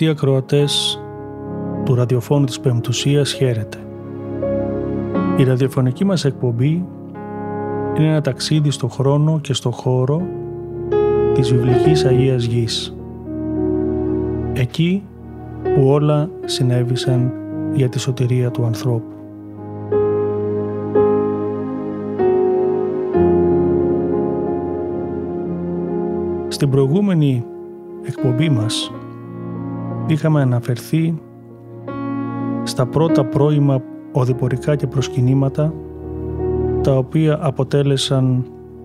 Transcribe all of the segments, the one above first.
Αγαπητοί ακροατές του ραδιοφώνου της Πεμπτουσίας, χαίρετε. Η ραδιοφωνική μας εκπομπή είναι ένα ταξίδι στο χρόνο και στο χώρο της βιβλικής Αγίας Γης. Εκεί που όλα συνέβησαν για τη σωτηρία του ανθρώπου. Στην προηγούμενη εκπομπή μας είχαμε αναφερθεί στα πρώτα πρώιμα οδηπορικά και προσκυνήματα τα οποία αποτέλεσαν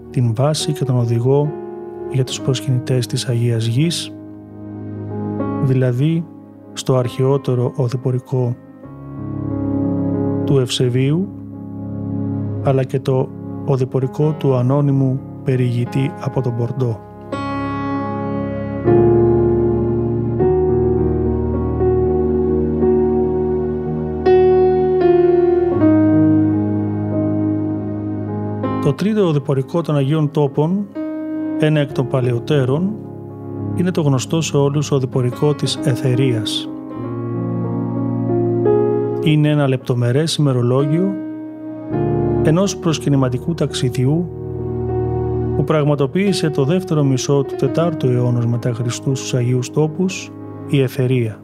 την βάση και τον οδηγό για τους προσκυνητές της Αγίας Γης δηλαδή στο αρχαιότερο οδηπορικό του Ευσεβίου αλλά και το οδηπορικό του ανώνυμου περιηγητή από τον Πορντό. Το τρίτο οδηπορικό των Αγίων Τόπων, ένα εκ των παλαιότερων, είναι το γνωστό σε όλους οδηπορικό της Εθερίας. Είναι ένα λεπτομερές ημερολόγιο ενός προσκυνηματικού ταξιδιού που πραγματοποίησε το δεύτερο μισό του 4ου αιώνα μετά Χριστούς στους Αγίους Τόπους η Εθερία.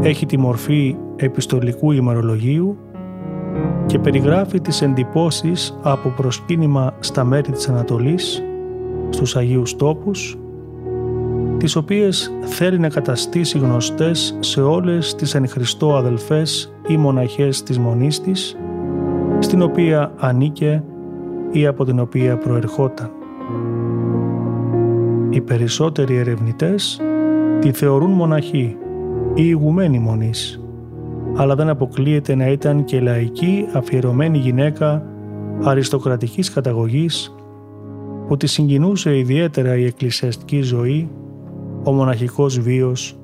Έχει τη μορφή επιστολικού ημερολογίου και περιγράφει τις εντυπώσεις από προσκύνημα στα μέρη της Ανατολής, στους Αγίους Τόπους, τις οποίες θέλει να καταστήσει γνωστές σε όλες τις εν Χριστώ αδελφές ή μοναχές της μονής της, στην οποία ανήκε ή από την οποία προερχόταν. Οι περισσότεροι ερευνητές τη θεωρούν μοναχή ή ηγουμένη μονής αλλά δεν αποκλείεται να ήταν και λαϊκή αφιερωμένη γυναίκα αριστοκρατικής καταγωγής που τη συγκινούσε ιδιαίτερα η εκκλησιαστική ζωή, ο μοναχικός βίος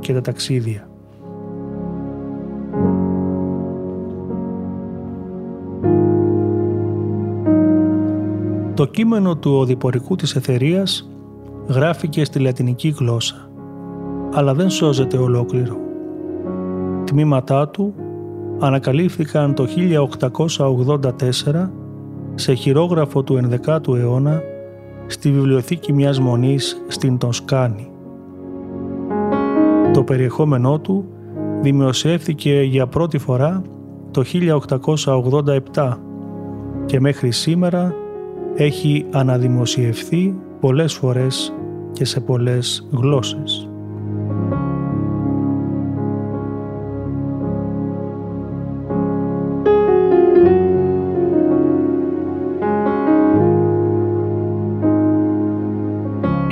και τα ταξίδια. Το κείμενο του οδηπορικού της εθερίας γράφηκε στη λατινική γλώσσα, αλλά δεν σώζεται ολόκληρο τμήματά του ανακαλύφθηκαν το 1884 σε χειρόγραφο του 11ου αιώνα στη βιβλιοθήκη μιας μονής στην Τοσκάνη. Το περιεχόμενό του δημοσιεύθηκε για πρώτη φορά το 1887 και μέχρι σήμερα έχει αναδημοσιευθεί πολλές φορές και σε πολλές γλώσσες.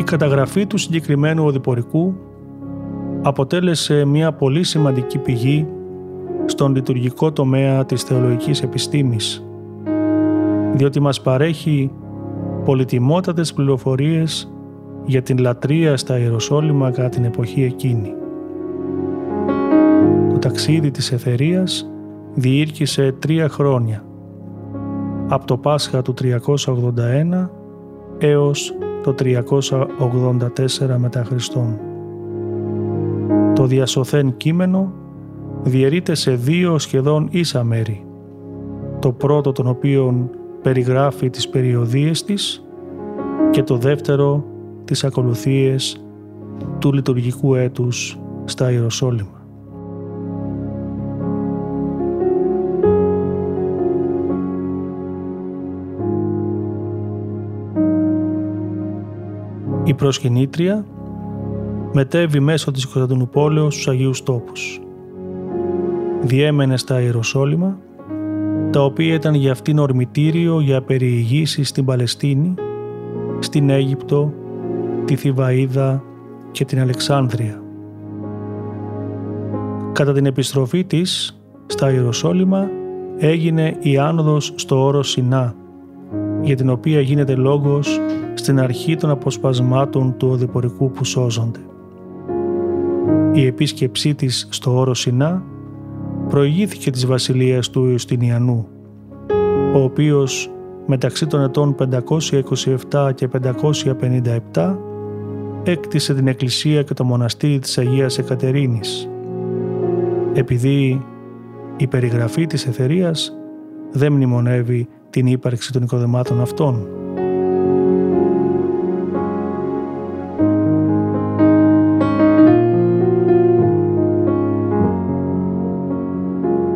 Καταγραφή του συγκεκριμένου οδηπορικού αποτέλεσε μια πολύ σημαντική πηγή στον λειτουργικό τομέα της θεολογικής επιστήμης, διότι μας παρέχει πολυτιμότατες πληροφορίες για την λατρεία στα Ιεροσόλυμα κατά την εποχή εκείνη. Το ταξίδι της Εθερίας διήρκησε τρία χρόνια, από το Πάσχα του 381 έως το 384 μετά Χριστόν. Το διασωθέν κείμενο διαιρείται σε δύο σχεδόν ίσα μέρη. Το πρώτο των οποίων περιγράφει τις περιοδίες της και το δεύτερο τις ακολουθίες του λειτουργικού έτους στα Ιεροσόλυμα. Η προσκυνήτρια μετέβη μέσω της Κωνσταντινούπολεως στους Αγίους Τόπους. Διέμενε στα Ιεροσόλυμα, τα οποία ήταν για αυτήν ορμητήριο για περιηγήσεις στην Παλαιστίνη, στην Αίγυπτο, τη Θηβαΐδα και την Αλεξάνδρεια. Κατά την επιστροφή της στα Ιεροσόλυμα έγινε η άνοδος στο όρο Σινά, για την οποία γίνεται λόγος στην αρχή των αποσπασμάτων του οδηπορικού που σώζονται. Η επίσκεψή της στο όρο Σινά προηγήθηκε της βασιλείας του Ιουστινιανού, ο οποίος μεταξύ των ετών 527 και 557 έκτισε την εκκλησία και το μοναστήρι της Αγίας Εκατερίνης. Επειδή η περιγραφή της εθερίας δεν μνημονεύει την ύπαρξη των οικοδεμάτων αυτών.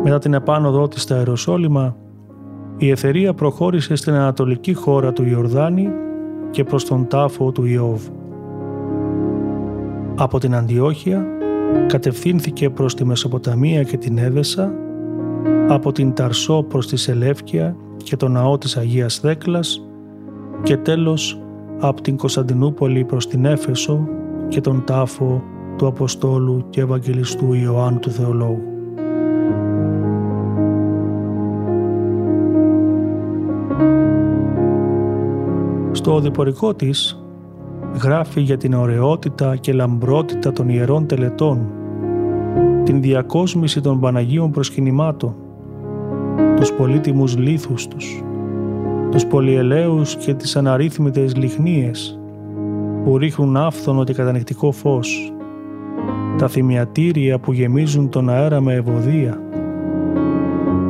Μετά την επάνωδό της στα Αεροσόλυμα, η Εθερία προχώρησε στην ανατολική χώρα του Ιορδάνη και προς τον τάφο του Ιώβ. Από την Αντιόχεια κατευθύνθηκε προς τη Μεσοποταμία και την Έδεσα, από την Ταρσό προς τη Σελεύκια και το ναό της Αγίας Δέκλας και τέλος από την Κωνσταντινούπολη προς την Έφεσο και τον τάφο του Αποστόλου και Ευαγγελιστού Ιωάννου του Θεολόγου. Στο οδηπορικό της γράφει για την ωραιότητα και λαμπρότητα των ιερών τελετών, την διακόσμηση των Παναγίων προσκυνημάτων, τους πολύτιμους λίθους τους, τους πολυελαίους και τις αναρρύθμιτες λιχνίες που ρίχνουν άφθονο και κατανεκτικό φως, τα θυμιατήρια που γεμίζουν τον αέρα με ευωδία,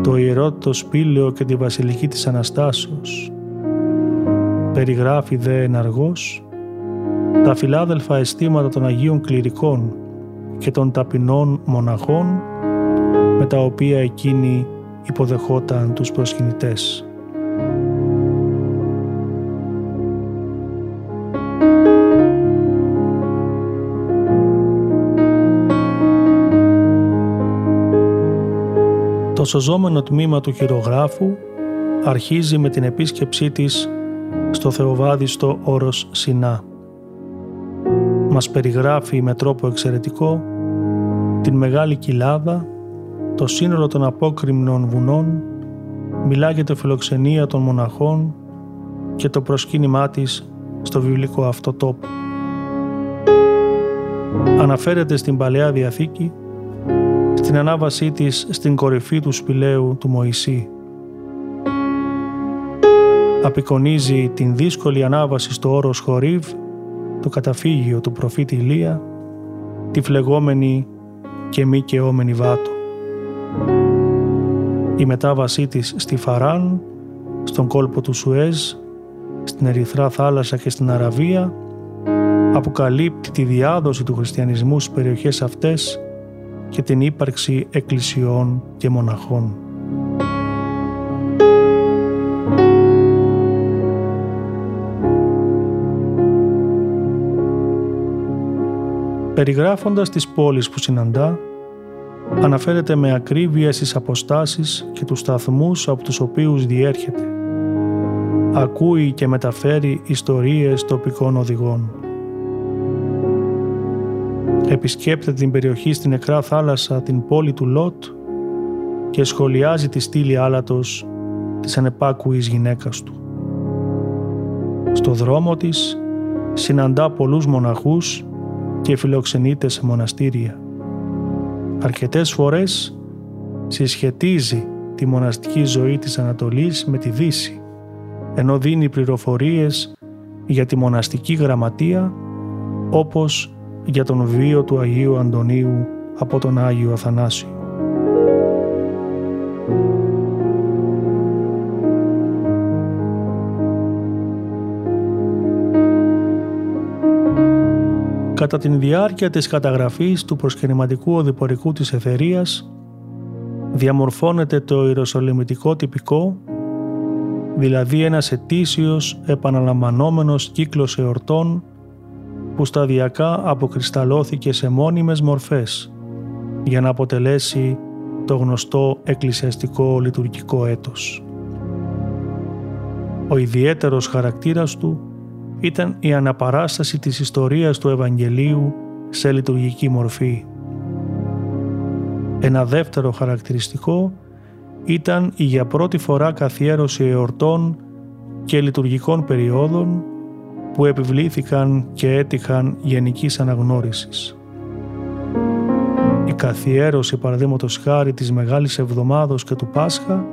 το ιερό το σπήλαιο και τη βασιλική της Αναστάσεως. Περιγράφει δε εναργός τα φιλάδελφα αισθήματα των Αγίων Κληρικών και των ταπεινών μοναχών με τα οποία εκείνοι υποδεχόταν τους προσκυνητές. Το σωζόμενο τμήμα του χειρογράφου αρχίζει με την επίσκεψή της στο θεοβάδιστο όρος Σινά. Μας περιγράφει με τρόπο εξαιρετικό την μεγάλη κοιλάδα το σύνολο των απόκριμνων βουνών μιλά για τη φιλοξενία των μοναχών και το προσκύνημά της στο βιβλικό αυτό τόπο. Αναφέρεται στην Παλαιά Διαθήκη στην ανάβασή της στην κορυφή του σπηλαίου του Μωυσή. Απεικονίζει την δύσκολη ανάβαση στο όρος Χορίβ, το καταφύγιο του προφήτη Ηλία, τη φλεγόμενη και μη καιόμενη βάτο η μετάβασή της στη Φαράν, στον κόλπο του Σουέζ, στην Ερυθρά θάλασσα και στην Αραβία, αποκαλύπτει τη διάδοση του χριστιανισμού στις περιοχές αυτές και την ύπαρξη εκκλησιών και μοναχών. Περιγράφοντας τις πόλεις που συναντά, αναφέρεται με ακρίβεια στις αποστάσεις και τους σταθμούς από τους οποίους διέρχεται. Ακούει και μεταφέρει ιστορίες τοπικών οδηγών. Επισκέπτεται την περιοχή στην νεκρά θάλασσα την πόλη του Λότ και σχολιάζει τη στήλη άλατος της ανεπάκουης γυναίκας του. Στο δρόμο της συναντά πολλούς μοναχούς και φιλοξενείται σε μοναστήρια αρκετές φορές συσχετίζει τη μοναστική ζωή της Ανατολής με τη Δύση, ενώ δίνει πληροφορίες για τη μοναστική γραμματεία όπως για τον βίο του Αγίου Αντωνίου από τον Άγιο Αθανάσιο. Κατά την διάρκεια της καταγραφής του προσκυνηματικού οδηπορικού της Εθερίας διαμορφώνεται το Ιεροσολυμητικό τυπικό, δηλαδή ένας ετήσιος επαναλαμβανόμενος κύκλος εορτών που σταδιακά αποκρισταλώθηκε σε μόνιμες μορφές για να αποτελέσει το γνωστό εκκλησιαστικό λειτουργικό έτος. Ο ιδιαίτερος χαρακτήρας του ήταν η αναπαράσταση της ιστορίας του Ευαγγελίου σε λειτουργική μορφή. Ένα δεύτερο χαρακτηριστικό ήταν η για πρώτη φορά καθιέρωση εορτών και λειτουργικών περιόδων που επιβλήθηκαν και έτυχαν γενικής αναγνώρισης. Η καθιέρωση παραδείγματος χάρη της Μεγάλης Εβδομάδος και του Πάσχα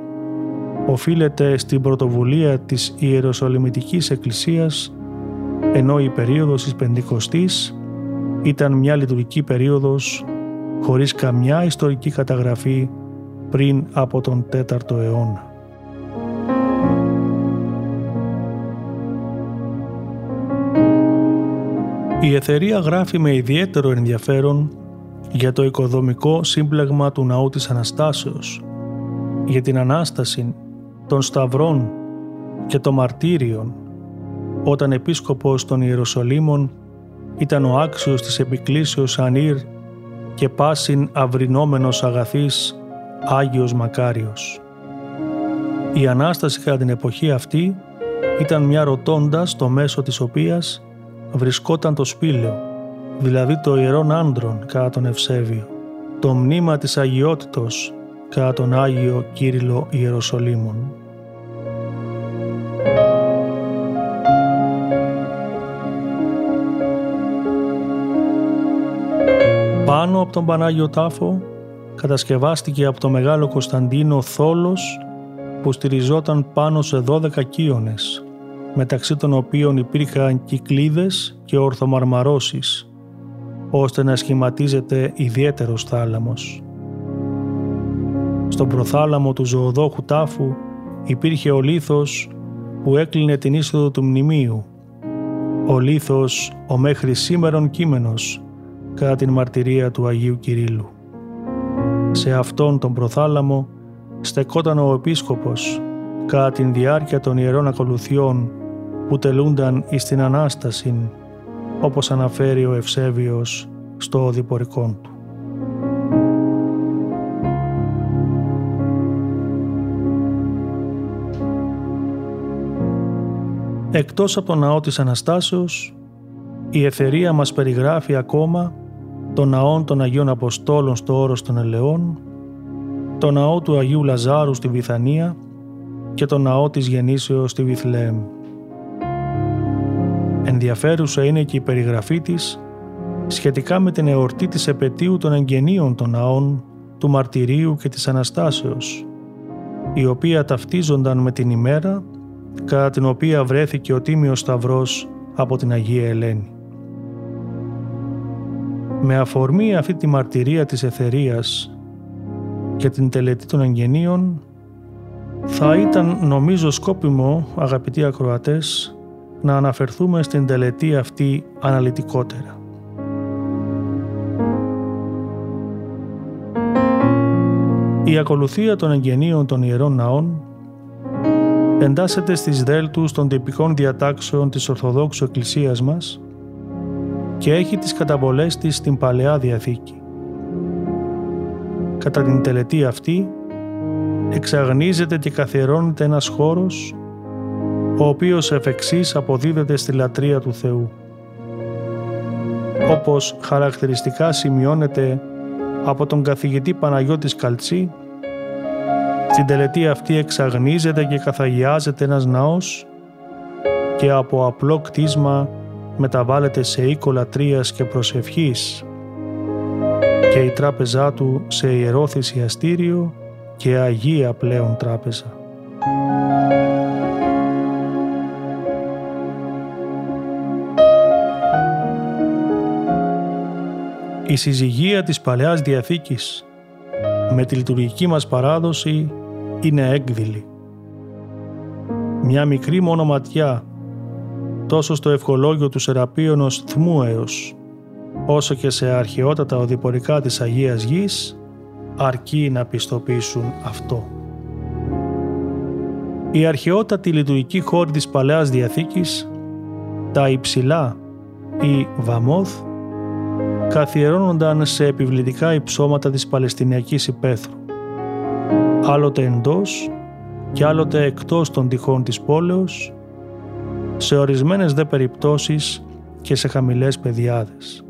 οφείλεται στην πρωτοβουλία της Ιεροσολυμητικής Εκκλησίας ενώ η περίοδος της Πεντηκοστής ήταν μια λειτουργική περίοδος χωρίς καμιά ιστορική καταγραφή πριν από τον 4ο αιώνα. Η Εθερία γράφει με ιδιαίτερο ενδιαφέρον για το οικοδομικό σύμπλεγμα του Ναού της Αναστάσεως, για την Ανάσταση των Σταυρών και των Μαρτύριων, όταν επίσκοπος των Ιεροσολύμων ήταν ο άξιος της επικλήσεως Ανήρ και πάσιν αυρινόμενος αγαθής Άγιος Μακάριος. Η Ανάσταση κατά την εποχή αυτή ήταν μια ρωτώντα στο μέσο της οποίας βρισκόταν το σπήλαιο, δηλαδή το ιερόν άντρον κατά τον Ευσέβιο, το μνήμα της Αγιότητος κατά τον Άγιο Κύριλο Ιεροσολύμων. Πάνω από τον Πανάγιο Τάφο κατασκευάστηκε από το Μεγάλο Κωνσταντίνο θόλος που στηριζόταν πάνω σε 12 κύονες, μεταξύ των οποίων υπήρχαν κυκλίδες και ορθομαρμαρώσεις, ώστε να σχηματίζεται ιδιαίτερος θάλαμος. Στον προθάλαμο του ζωοδόχου τάφου υπήρχε ο λίθος που έκλεινε την είσοδο του μνημείου. Ο λίθος ο μέχρι σήμερον κείμενος κατά την μαρτυρία του Αγίου Κυρίλου. Σε αυτόν τον προθάλαμο στεκόταν ο επίσκοπος κατά την διάρκεια των ιερών ακολουθιών που τελούνταν εις την Ανάσταση όπως αναφέρει ο Ευσέβιος στο οδηπορικό του. Εκτός από τον ναό της Αναστάσεως, η Εθερία μας περιγράφει ακόμα το ναό των Αγίων Αποστόλων στο όρος των Ελαιών, το ναό του Αγίου Λαζάρου στη Βιθανία και το ναό της Γεννήσεως στη Βιθλέμ. Ενδιαφέρουσα είναι και η περιγραφή της σχετικά με την εορτή της επαιτίου των εγγενείων των ναών, του Μαρτυρίου και της Αναστάσεως, η οποία ταυτίζονταν με την ημέρα κατά την οποία βρέθηκε ο Τίμιος Σταυρός από την Αγία Ελένη. Με αφορμή αυτή τη μαρτυρία της εθερίας και την τελετή των εγγενείων, θα ήταν νομίζω σκόπιμο, αγαπητοί ακροατές, να αναφερθούμε στην τελετή αυτή αναλυτικότερα. Η ακολουθία των εγγενείων των Ιερών Ναών εντάσσεται στις δέλτους των τυπικών διατάξεων της Ορθοδόξου Εκκλησίας μας και έχει τις καταβολές της στην Παλαιά Διαθήκη. Κατά την τελετή αυτή εξαγνίζεται και καθιερώνεται ένας χώρος ο οποίος εφ' εξής αποδίδεται στη λατρεία του Θεού. Όπως χαρακτηριστικά σημειώνεται από τον καθηγητή Παναγιώτη Καλτσή, στην τελετή αυτή εξαγνίζεται και καθαγιάζεται ένας ναός και από απλό κτίσμα μεταβάλλεται σε οίκο λατρείας και προσευχής και η τράπεζά του σε ιερό θυσιαστήριο και Αγία πλέον τράπεζα. Η συζυγία της Παλαιάς Διαθήκης με τη λειτουργική μας παράδοση είναι έκδηλη. Μια μικρή μονοματιά τόσο στο ευχολόγιο του Σεραπίωνος Θμούεως, όσο και σε αρχαιότατα οδηπορικά της Αγίας Γης, αρκεί να πιστοποιήσουν αυτό. Η αρχαιότατη λειτουργική χώρη της Παλαιάς Διαθήκης, τα υψηλά ή Βαμόθ καθιερώνονταν σε επιβλητικά υψώματα της Παλαιστινιακής υπαίθρου, άλλοτε εντός και άλλοτε εκτός των τυχών της πόλεως, σε ορισμένες δε περιπτώσεις και σε χαμηλές πεδιάδες.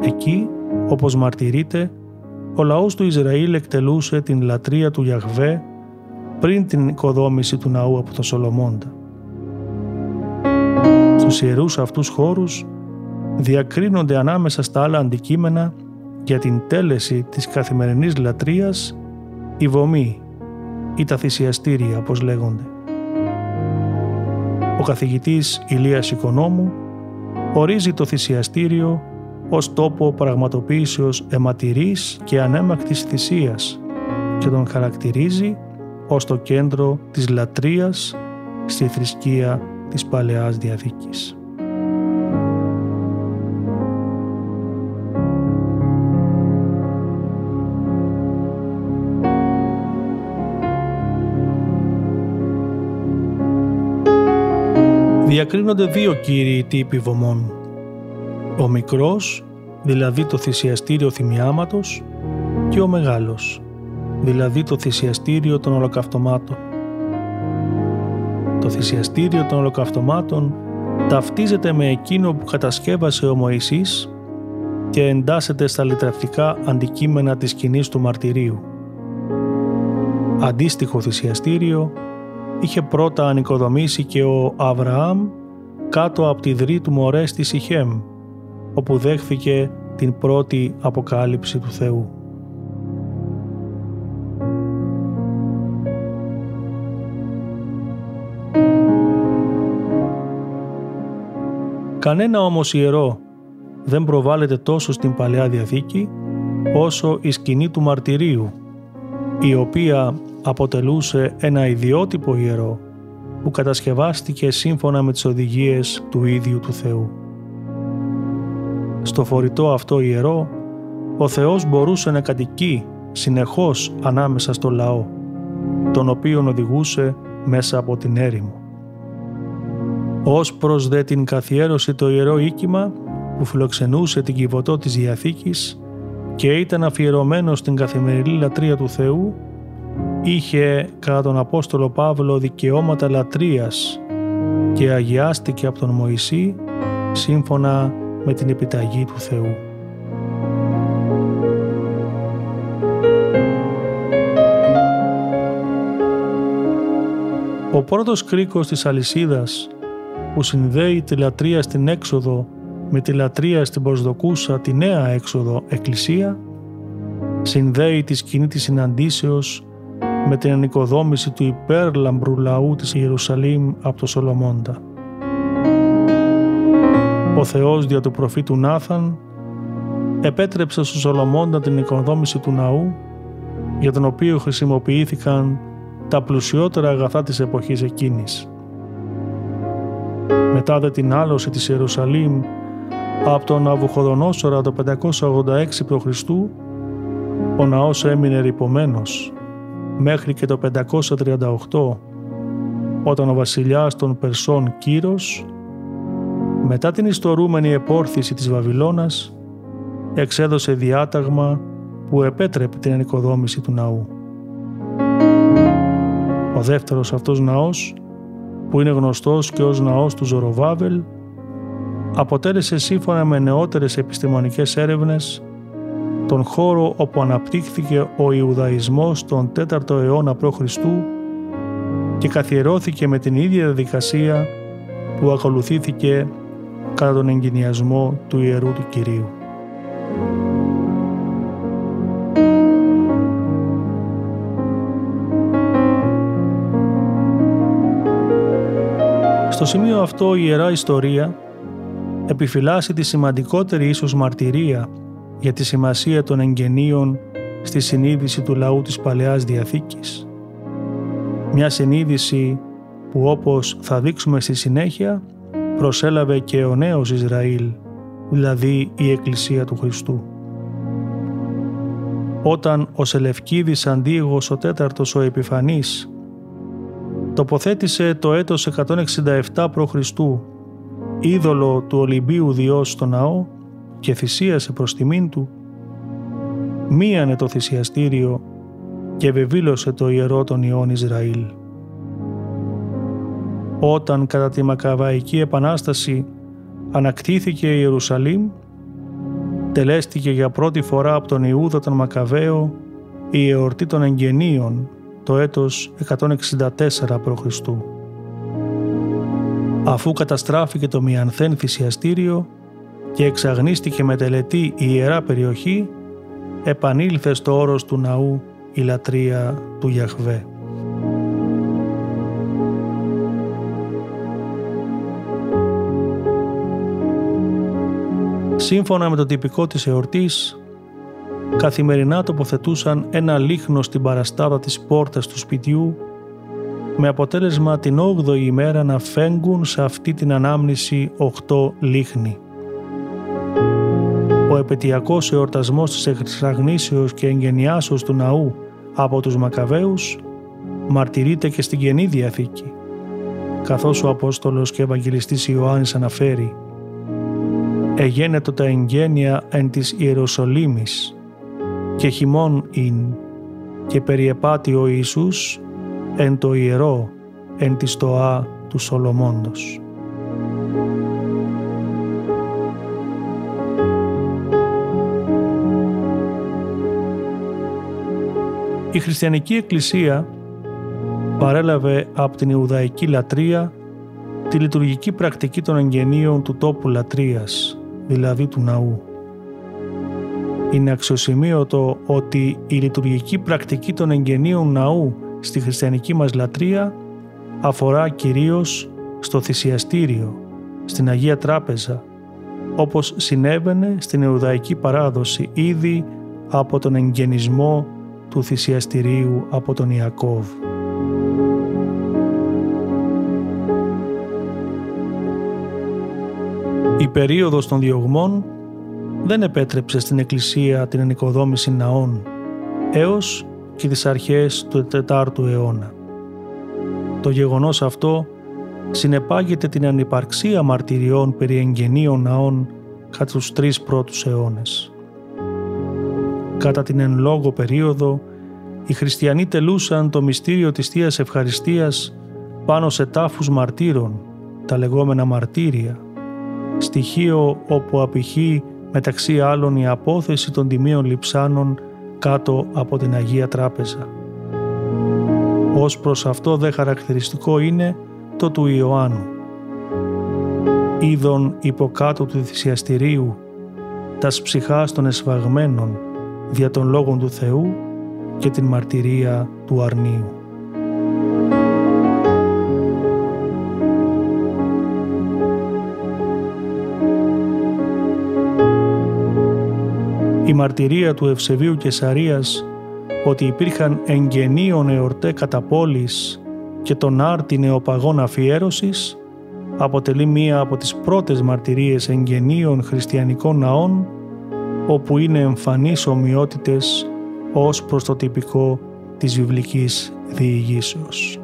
Εκεί, όπως μαρτυρείται, ο λαός του Ισραήλ εκτελούσε την λατρεία του Γιαχβέ πριν την οικοδόμηση του ναού από τον Σολομώντα. Στους ιερούς αυτούς χώρους διακρίνονται ανάμεσα στα άλλα αντικείμενα για την τέλεση της καθημερινής λατρείας η βωμή ή τα θυσιαστήρια όπως λέγονται. Ο καθηγητής Ηλίας Οικονόμου ορίζει το θυσιαστήριο ως τόπο πραγματοποίησεως αιματηρής και ανέμακτης θυσίας και τον χαρακτηρίζει ως το κέντρο της λατρείας στη θρησκεία της Παλαιάς Διαθήκης. Διακρίνονται δύο κύριοι τύποι βωμών. Ο μικρός, δηλαδή το θυσιαστήριο θυμιάματος, και ο μεγάλος, δηλαδή το θυσιαστήριο των ολοκαυτωμάτων. Το θυσιαστήριο των ολοκαυτωμάτων ταυτίζεται με εκείνο που κατασκεύασε ο Μωυσής και εντάσσεται στα λιτρευτικά αντικείμενα της σκηνής του μαρτυρίου. Αντίστοιχο θυσιαστήριο είχε πρώτα ανοικοδομήσει και ο Αβραάμ κάτω από τη δρύ του μωρές της Σιχέμ, όπου δέχθηκε την πρώτη αποκάλυψη του Θεού. Κανένα όμως ιερό δεν προβάλλεται τόσο στην Παλαιά Διαθήκη όσο η σκηνή του μαρτυρίου, η οποία αποτελούσε ένα ιδιότυπο ιερό που κατασκευάστηκε σύμφωνα με τις οδηγίες του ίδιου του Θεού. Στο φορητό αυτό ιερό, ο Θεός μπορούσε να κατοικεί συνεχώς ανάμεσα στο λαό, τον οποίον οδηγούσε μέσα από την έρημο. Ως προς δε την καθιέρωση το ιερό οίκημα που φιλοξενούσε την κυβωτό της Διαθήκης και ήταν αφιερωμένο στην καθημερινή λατρεία του Θεού, είχε κατά τον Απόστολο Παύλο δικαιώματα λατρείας και αγιάστηκε από τον Μωυσή σύμφωνα με την επιταγή του Θεού. Ο πρώτος κρίκος της αλυσίδας που συνδέει τη λατρεία στην έξοδο με τη λατρεία στην προσδοκούσα τη νέα έξοδο εκκλησία, συνδέει τη σκηνή της συναντήσεως με την ανοικοδόμηση του υπέρλαμπρου λαού της Ιερουσαλήμ από το Σολομώντα. Ο Θεός δια του προφήτου Νάθαν επέτρεψε στο Σολομώντα την οικοδόμηση του ναού για τον οποίο χρησιμοποιήθηκαν τα πλουσιότερα αγαθά της εποχής εκείνης. Μετά δε την άλωση της Ιερουσαλήμ από τον Αβουχοδονόσορα το 586 π.Χ. ο ναός έμεινε ρηπωμένος μέχρι και το 538 όταν ο βασιλιάς των Περσών Κύρος μετά την ιστορούμενη επόρθηση της Βαβυλώνας εξέδωσε διάταγμα που επέτρεπε την ενοικοδόμηση του ναού. Ο δεύτερος αυτός ναός που είναι γνωστός και ως ναός του Ζωροβάβελ αποτέλεσε σύμφωνα με νεότερες επιστημονικές έρευνες τον χώρο όπου αναπτύχθηκε ο Ιουδαϊσμός τον 4ο αιώνα π.Χ. και καθιερώθηκε με την ίδια διαδικασία που ακολουθήθηκε κατά τον εγκαινιασμό του Ιερού του Κυρίου. Στο σημείο αυτό η Ιερά Ιστορία επιφυλάσσει τη σημαντικότερη ίσως μαρτυρία για τη σημασία των εγγενείων στη συνείδηση του λαού της Παλαιάς Διαθήκης. Μια συνείδηση που όπως θα δείξουμε στη συνέχεια προσέλαβε και ο νέος Ισραήλ, δηλαδή η Εκκλησία του Χριστού. Όταν ο Σελευκίδης Αντίγος ο τέταρτος ο Επιφανής τοποθέτησε το έτος 167 π.Χ. είδωλο του Ολυμπίου Διός στο ναό και θυσίασε προς τιμήν του, μίανε το θυσιαστήριο και βεβήλωσε το ιερό των Ιών Ισραήλ. Όταν κατά τη Μακαβαϊκή Επανάσταση ανακτήθηκε η Ιερουσαλήμ, τελέστηκε για πρώτη φορά από τον Ιούδα τον Μακαβαίο η εορτή των εγγενείων το έτος 164 π.Χ. Αφού καταστράφηκε το Μιανθέν θυσιαστήριο και εξαγνίστηκε με τελετή η Ιερά περιοχή, επανήλθε στο όρος του ναού η λατρεία του Γιαχβέ. Σύμφωνα με το τυπικό της εορτής, καθημερινά τοποθετούσαν ένα λίχνο στην παραστάδα της πόρτας του σπιτιού με αποτέλεσμα την 8η ημέρα να φέγγουν σε αυτή την ανάμνηση 8 λίχνη. Ο επαιτειακός εορτασμός της εξαγνήσεως και εγγενιάσεως του ναού από τους Μακαβαίους μαρτυρείται και στην Καινή Διαθήκη, καθώς ο Απόστολος και Ευαγγελιστής Ιωάννης αναφέρει «Εγένετο τα εγγένεια εν της Ιεροσολύμης και χειμών ειν και περιεπάτη ο Ιησούς εν το ιερό εν τη στοά του Σολομώντος». Η χριστιανική εκκλησία παρέλαβε από την Ιουδαϊκή λατρεία τη λειτουργική πρακτική των εγγενείων του τόπου λατρείας, δηλαδή του ναού. Είναι αξιοσημείωτο ότι η λειτουργική πρακτική των εγγενείων ναού στη χριστιανική μας λατρεία αφορά κυρίως στο θυσιαστήριο, στην Αγία Τράπεζα, όπως συνέβαινε στην Ιουδαϊκή παράδοση ήδη από τον εγγενισμό του θυσιαστηρίου από τον Ιακώβ. Η περίοδος των διωγμών δεν επέτρεψε στην Εκκλησία την ενοικοδόμηση ναών έως και τις αρχές του 4ου αιώνα. Το γεγονός αυτό συνεπάγεται την ανυπαρξία μαρτυριών περί εγγενείων ναών κατά τους τρεις πρώτους αιώνες. Κατά την εν λόγω περίοδο, οι χριστιανοί τελούσαν το μυστήριο της Θείας Ευχαριστίας πάνω σε τάφους μαρτύρων, τα λεγόμενα μαρτύρια, στοιχείο όπου απηχεί μεταξύ άλλων η απόθεση των τιμίων λιψάνων κάτω από την Αγία Τράπεζα. Ως προς αυτό δε χαρακτηριστικό είναι το του Ιωάννου. Είδων υποκάτω του θυσιαστηρίου, τας ψυχάς των εσφαγμένων, δια των λόγων του Θεού και την μαρτυρία του αρνίου. Η μαρτυρία του Ευσεβίου Κεσαρίας ότι υπήρχαν εγγενείων εορτέ κατά πόλης και τον άρτη νεοπαγών αφιέρωσης αποτελεί μία από τις πρώτες μαρτυρίες εγγενείων χριστιανικών ναών όπου είναι εμφανείς ομοιότητες ως προς το τυπικό της βιβλικής διηγήσεως.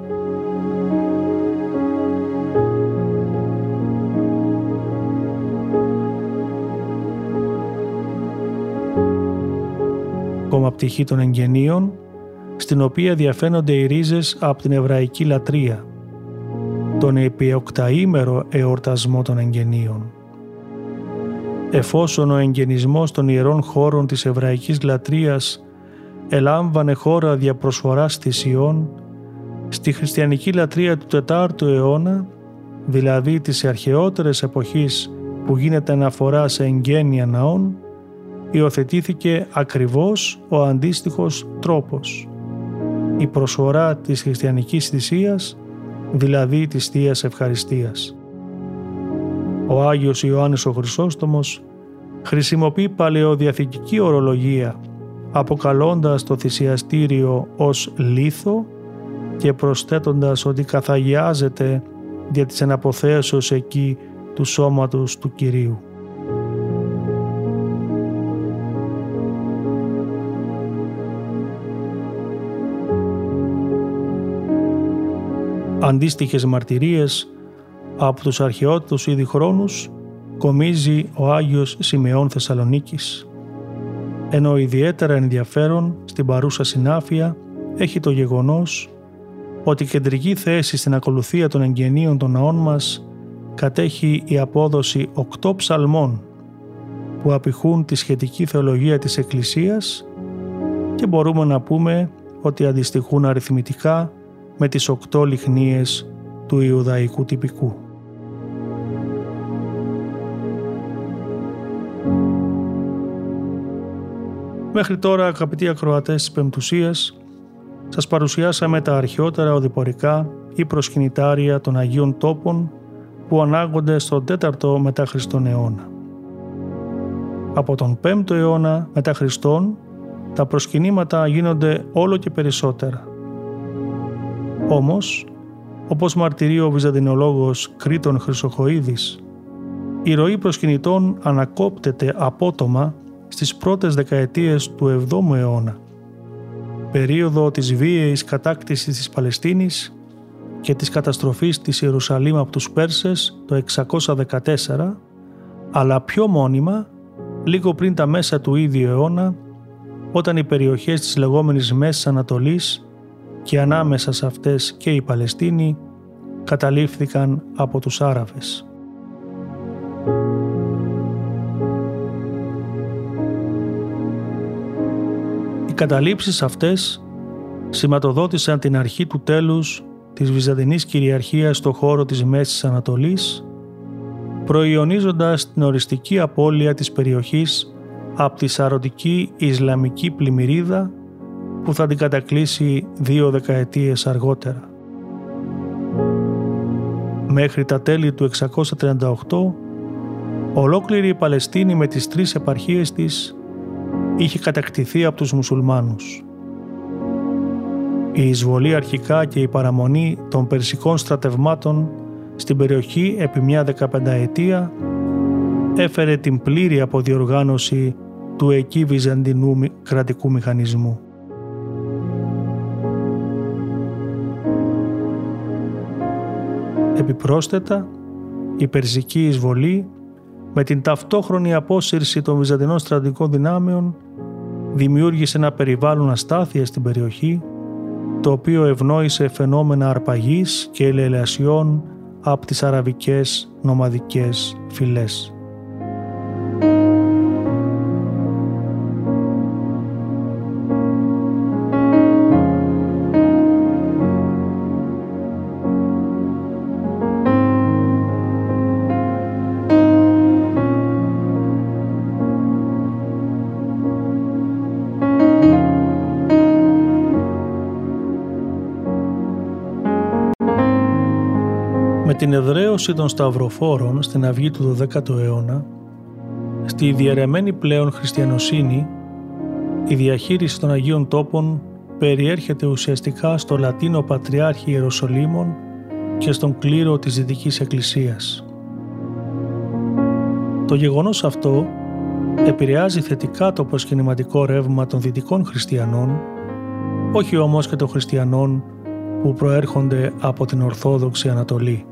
Πτυχή των εγγενείων, στην οποία διαφαίνονται οι ρίζες από την εβραϊκή λατρεία, τον επιοκταήμερο εορτασμό των εγγενείων. Εφόσον ο εγγενισμός των ιερών χώρων της εβραϊκής λατρείας ελάμβανε χώρα δια προσφοράς θυσιών, στη χριστιανική λατρεία του 4ου αιώνα, δηλαδή της αρχαιότερες εποχής που γίνεται αναφορά σε εγγένεια ναών, υιοθετήθηκε ακριβώς ο αντίστοιχος τρόπος. Η προσφορά της χριστιανικής θυσίας, δηλαδή της Θείας Ευχαριστίας. Ο Άγιος Ιωάννης ο Χρυσόστομος χρησιμοποιεί παλαιοδιαθηκική ορολογία αποκαλώντας το θυσιαστήριο ως λίθο και προσθέτοντας ότι καθαγιάζεται για της εναποθέσεως εκεί του σώματος του Κυρίου. Αντίστοιχες μαρτυρίες Από τους αρχαιότητους ήδη χρόνους κομίζει ο Άγιος Σιμεών Θεσσαλονίκης. Ενώ ιδιαίτερα ενδιαφέρον στην παρούσα συνάφεια έχει το γεγονός ότι κεντρική θέση στην ακολουθία των εγγενείων των ναών μας κατέχει η απόδοση οκτώ ψαλμών που απηχούν τη σχετική θεολογία της Εκκλησίας και μπορούμε να πούμε ότι αντιστοιχούν αριθμητικά με τις οκτώ λιχνίες του Ιουδαϊκού τυπικού. Μέχρι τώρα αγαπητοί ακροατές της Πεμπτουσίας σας παρουσιάσαμε τα αρχαιότερα οδηπορικά ή προσκυνητάρια των Αγίων Τόπων που ανάγονται στον 4ο μετά Χριστόν αιώνα. Από τον 5ο αιώνα μετά Χριστόν τα προσκυνήματα γίνονται όλο και περισσότερα. Όμως, όπως μαρτυρεί ο βυζαντινολόγος Κρήτον Χρυσοχοίδης, η ροή προσκυνητών ανακόπτεται απότομα στις πρώτες δεκαετίες του 7ου αιώνα, περίοδο της βίαιης κατάκτησης της Παλαιστίνης και της καταστροφής της Ιερουσαλήμ από τους Πέρσες το 614, αλλά πιο μόνιμα λίγο πριν τα μέσα του ίδιου αιώνα, όταν οι περιοχές της λεγόμενης Μέσης Ανατολής και ανάμεσα σε αυτές και η Παλαιστίνη καταλήφθηκαν από τους Άραβες. Οι καταλήψεις αυτές σηματοδότησαν την αρχή του τέλους της Βυζαντινής κυριαρχίας στο χώρο της Μέσης Ανατολής, προϊονίζοντας την οριστική απώλεια της περιοχής από τη σαρωτική Ισλαμική πλημμυρίδα που θα την κατακλείσει δύο δεκαετίες αργότερα. Μέχρι τα τέλη του 638, ολόκληρη η Παλαιστίνη με τις τρεις επαρχίες της είχε κατακτηθεί από τους μουσουλμάνους. Η εισβολή αρχικά και η παραμονή των περσικών στρατευμάτων στην περιοχή επί μια δεκαπενταετία έφερε την πλήρη αποδιοργάνωση του εκεί βυζαντινού κρατικού μηχανισμού. Επιπρόσθετα, η περσική εισβολή με την ταυτόχρονη απόσυρση των βυζαντινών στρατικών δυνάμεων δημιούργησε ένα περιβάλλον αστάθεια στην περιοχή το οποίο ευνόησε φαινόμενα αρπαγής και ελελασιών από τις αραβικές νομαδικές φυλές. Την εδραίωση των σταυροφόρων στην αυγή του 12ου αιώνα, στη διαιρεμένη πλέον χριστιανοσύνη, η διαχείριση των Αγίων Τόπων περιέρχεται ουσιαστικά στο Λατίνο Πατριάρχη Ιεροσολύμων και στον κλήρο της Δυτικής Εκκλησίας. Το γεγονός αυτό επηρεάζει θετικά το προσκυνηματικό ρεύμα των δυτικών χριστιανών, όχι όμως και των χριστιανών που προέρχονται από την Ορθόδοξη Ανατολή.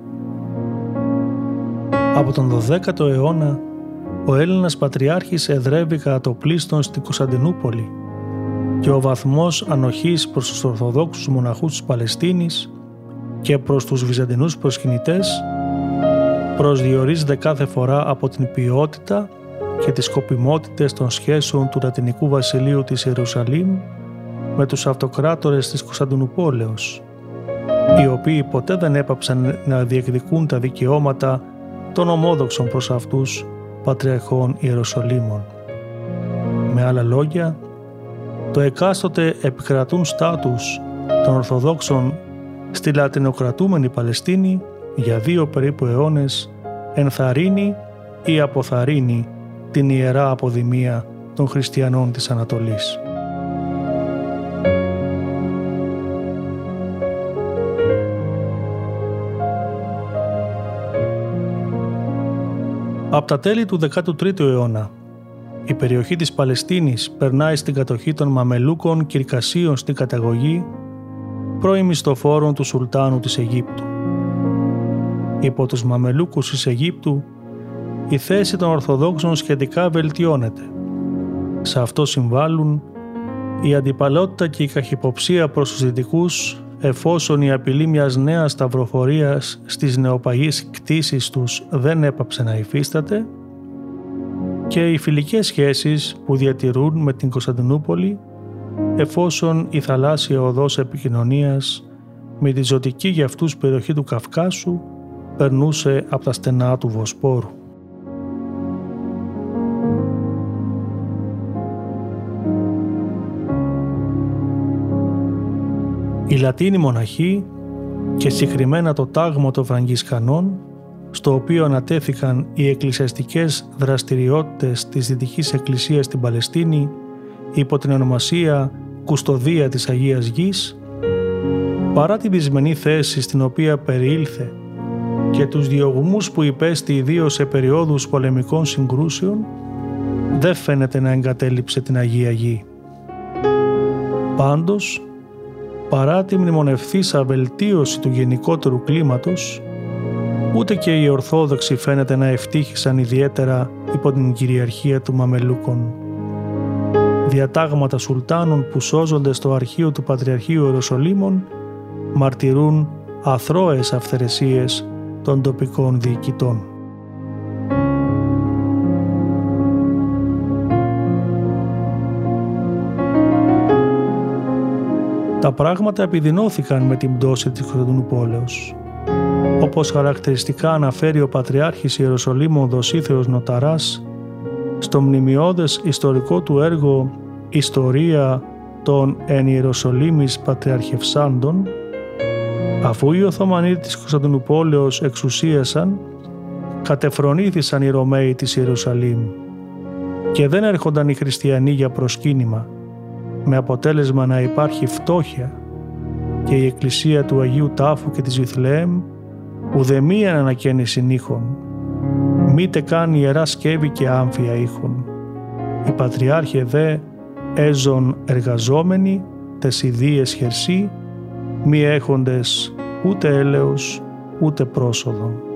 Από τον 12ο αιώνα, ο Έλληνας Πατριάρχης εδρεύει κατά το πλήστον στην Κωνσταντινούπολη και ο βαθμός ανοχής προς τους Ορθοδόξους μοναχούς της Παλαιστίνης και προς τους Βυζαντινούς προσκυνητές προσδιορίζεται κάθε φορά από την ποιότητα και τις σκοπιμότητες των σχέσεων του Λατινικού Βασιλείου της Ιερουσαλήμ με τους αυτοκράτορες της Κωνσταντινούπολεως, οι οποίοι ποτέ δεν έπαψαν να διεκδικούν τα δικαιώματα των ομόδοξων προς αυτούς Πατριαρχών Ιεροσολύμων. Με άλλα λόγια, το εκάστοτε επικρατούν στάτους των Ορθοδόξων στη λατινοκρατούμενη Παλαιστίνη για δύο περίπου αιώνες ενθαρρύνει ή αποθαρρύνει την ιερά αποδημία των χριστιανών της Ανατολής. Από τα τέλη του 13ου αιώνα, η περιοχή της Παλαιστίνης περνάει στην κατοχή των Μαμελούκων Κυρκασίων στην καταγωγή πρώην μισθοφόρων του Σουλτάνου της Αιγύπτου. Υπό τους Μαμελούκους της Αιγύπτου η θέση των Ορθοδόξων σχετικά βελτιώνεται. Σε αυτό συμβάλλουν η αντιπαλότητα και η καχυποψία προς τους δυτικούς εφόσον η απειλή μιας νέας σταυροφορίας στις νεοπαγείς κτίσεις τους δεν έπαψε να υφίσταται και οι φιλικές σχέσεις που διατηρούν με την Κωνσταντινούπολη εφόσον η θαλάσσια οδός επικοινωνίας με τη ζωτική για αυτούς περιοχή του Καυκάσου περνούσε από τα στενά του Βοσπόρου. Οι Λατίνοι μοναχοί και συγκεκριμένα το τάγμα των Φραγκισκανών στο οποίο ανατέθηκαν οι εκκλησιαστικές δραστηριότητες της Δυτικής Εκκλησίας στην Παλαιστίνη υπό την ονομασία «Κουστοδία της Αγίας Γης», παρά τη δυσμενή θέση στην οποία περιήλθε και τους διωγμούς που υπέστη ιδίως σε περιόδους πολεμικών συγκρούσεων, δεν φαίνεται να εγκατέλειψε την Αγία Γη. Πάντως, παρά τη μνημονευθήσα βελτίωση του γενικότερου κλίματος, ούτε και οι Ορθόδοξοι φαίνεται να ευτύχησαν ιδιαίτερα υπό την κυριαρχία του Μαμελούκων. Διατάγματα σουλτάνων που σώζονται στο αρχείο του Πατριαρχείου Ιεροσολύμων μαρτυρούν αθρώες αυθαιρεσίες των τοπικών διοικητών. Τα πράγματα επιδεινώθηκαν με την πτώση της Κωνσταντινούπολεως. Όπως χαρακτηριστικά αναφέρει ο Πατριάρχης Ιεροσολύμων Δοσίθεος Νοταράς στο μνημειώδες ιστορικό του έργο «Ιστορία των εν Ιεροσολύμης Πατριαρχευσάντων» αφού οι Οθωμανοί της Κωνσταντινούπολεως εξουσίασαν, κατεφρονήθησαν οι Ρωμαίοι της Ιερουσαλήμ και δεν έρχονταν οι χριστιανοί για προσκύνημα, με αποτέλεσμα να υπάρχει φτώχεια και η εκκλησία του Αγίου Τάφου και της Βιθλεέμ ουδεμία ανακαίνιση νύχων, μήτε καν ιερά σκεύη και άμφια ήχων. Οι Πατριάρχε δε έζων εργαζόμενοι, τες ιδίες χερσί, μη έχοντες ούτε έλεος ούτε πρόσοδον.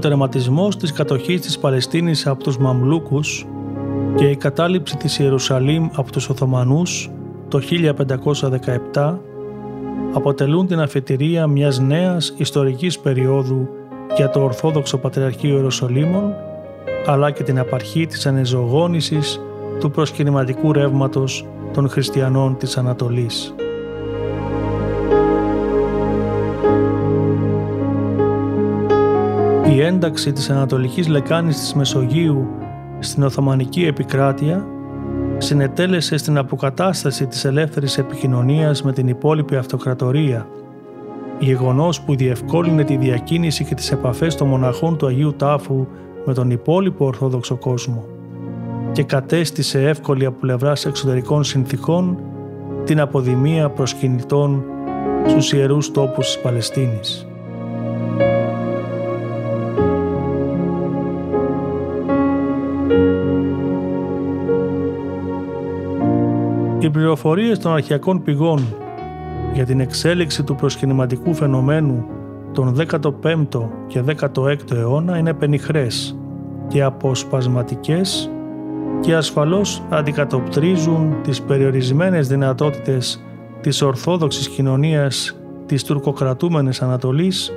Τερματισμός της κατοχής της Παλαιστίνης από τους Μαμλούκους και η κατάληψη της Ιερουσαλήμ από τους Οθωμανούς το 1517 αποτελούν την αφετηρία μιας νέας ιστορικής περίοδου για το Ορθόδοξο Πατριαρχείο Ιερουσαλήμων αλλά και την απαρχή της ανεζωγόνησης του προσκυνηματικού ρεύματος των χριστιανών της Ανατολής. Η ένταξη της Ανατολικής Λεκάνης της Μεσογείου στην Οθωμανική επικράτεια συνετέλεσε στην αποκατάσταση της ελεύθερης επικοινωνίας με την υπόλοιπη αυτοκρατορία, γεγονός που διευκόλυνε τη διακίνηση και τις επαφές των μοναχών του Αγίου Τάφου με τον υπόλοιπο Ορθόδοξο κόσμο και κατέστησε εύκολη από πλευράς εξωτερικών συνθήκων την αποδημία προσκυνητών στους ιερούς τόπους της Παλαιστίνης. Οι πληροφορίες των αρχαιακών πηγών για την εξέλιξη του προσκυνηματικού φαινομένου τον 15ο και 16ο αιώνα είναι πενιχρές και αποσπασματικές και ασφαλώς αντικατοπτρίζουν τις περιορισμένες δυνατότητες της ορθόδοξης κοινωνίας της τουρκοκρατούμενης Ανατολής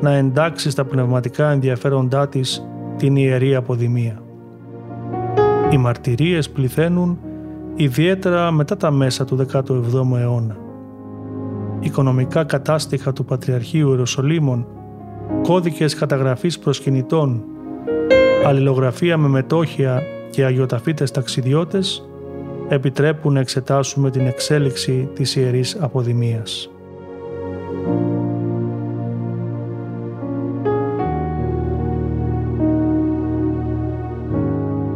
να εντάξει στα πνευματικά ενδιαφέροντά της την Ιερή Αποδημία. Οι μαρτυρίες πληθαίνουν ιδιαίτερα μετά τα μέσα του 17ου αιώνα. Οικονομικά κατάστοιχα του Πατριαρχείου Ιεροσολύμων, κώδικες καταγραφής προσκυνητών, αλληλογραφία με μετόχια και αγιοταφίτες ταξιδιώτες επιτρέπουν να εξετάσουμε την εξέλιξη της Ιερής Αποδημίας.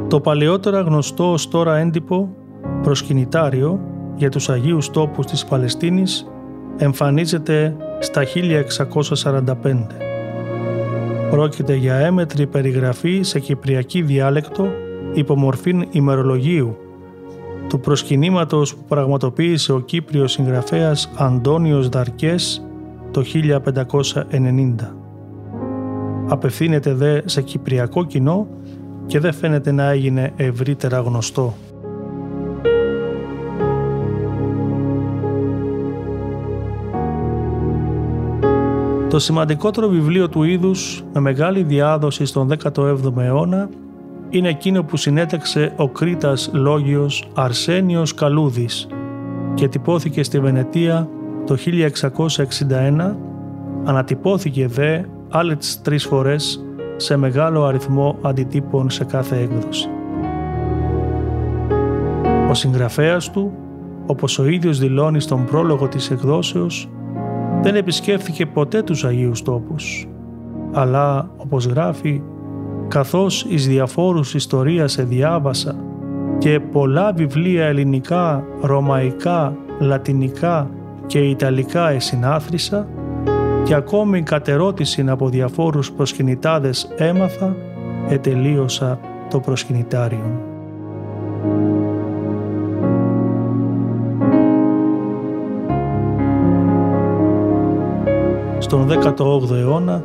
Το παλαιότερα γνωστό ως τώρα έντυπο προσκυνητάριο για τους Αγίους τόπους της Παλαιστίνης εμφανίζεται στα 1645. Πρόκειται για έμετρη περιγραφή σε κυπριακή διάλεκτο υπομορφήν ημερολογίου, του προσκυνήματος που πραγματοποίησε ο Κύπριος συγγραφέας Αντώνιος Δαρκές το 1590. Απευθύνεται δε σε κυπριακό κοινό και δεν φαίνεται να έγινε ευρύτερα γνωστό. Το σημαντικότερο βιβλίο του είδους με μεγάλη διάδοση στον 17ο αιώνα είναι εκείνο που συνέταξε ο Κρήτας Λόγιος Αρσένιος Καλούδης και τυπώθηκε στη Βενετία το 1661, ανατυπώθηκε δε άλλες τρεις φορές σε μεγάλο αριθμό αντιτύπων σε κάθε έκδοση. Ο συγγραφέας του, όπως ο ίδιος δηλώνει στον πρόλογο της εκδόσεως, δεν επισκέφθηκε ποτέ τους Αγίους τόπους, αλλά, όπως γράφει, καθώς εις διαφόρους ιστορίας διάβασα και πολλά βιβλία ελληνικά, ρωμαϊκά, λατινικά και ιταλικά εσυνάθρισα και ακόμη κατερώτηση από διαφόρους προσκυνητάδες έμαθα, ετελείωσα το προσκυνητάριο. Στον 18ο αιώνα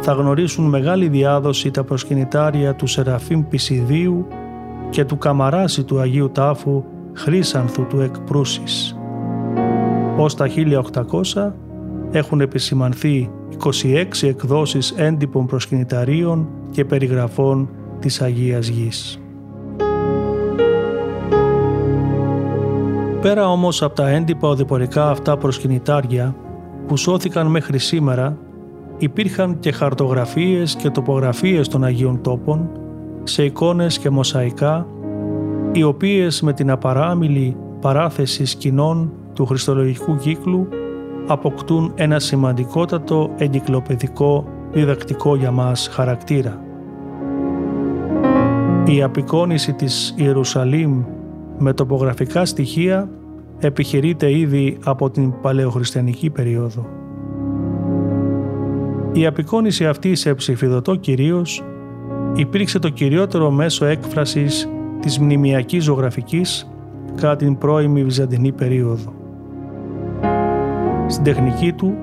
θα γνωρίσουν μεγάλη διάδοση τα προσκυνητάρια του Σεραφείμ Πισιδίου και του Καμαράση του Αγίου Τάφου Χρύσανθου του Εκπρούσης. Ως τα 1800 έχουν επισημανθεί 26 εκδόσεις έντυπων προσκυνηταρίων και περιγραφών της Αγίας Γης. Πέρα όμως από τα έντυπα οδηπορικά αυτά προσκυνητάρια που σώθηκαν μέχρι σήμερα, υπήρχαν και χαρτογραφίες και τοπογραφίες των Αγίων Τόπων σε εικόνες και μοσαϊκά, οι οποίες με την απαράμιλη παράθεση σκηνών του χριστολογικού κύκλου αποκτούν ένα σημαντικότατο εγκυκλοπαιδικό διδακτικό για μας χαρακτήρα. Η απεικόνηση της Ιερουσαλήμ με τοπογραφικά στοιχεία επιχειρείται ήδη από την παλαιοχριστιανική περίοδο. Η απεικόνηση αυτή σε ψηφιδωτό κυρίως υπήρξε το κυριότερο μέσο έκφρασης της μνημιακής ζωγραφικής κατά την πρώιμη Βυζαντινή περίοδο. Στην τεχνική του,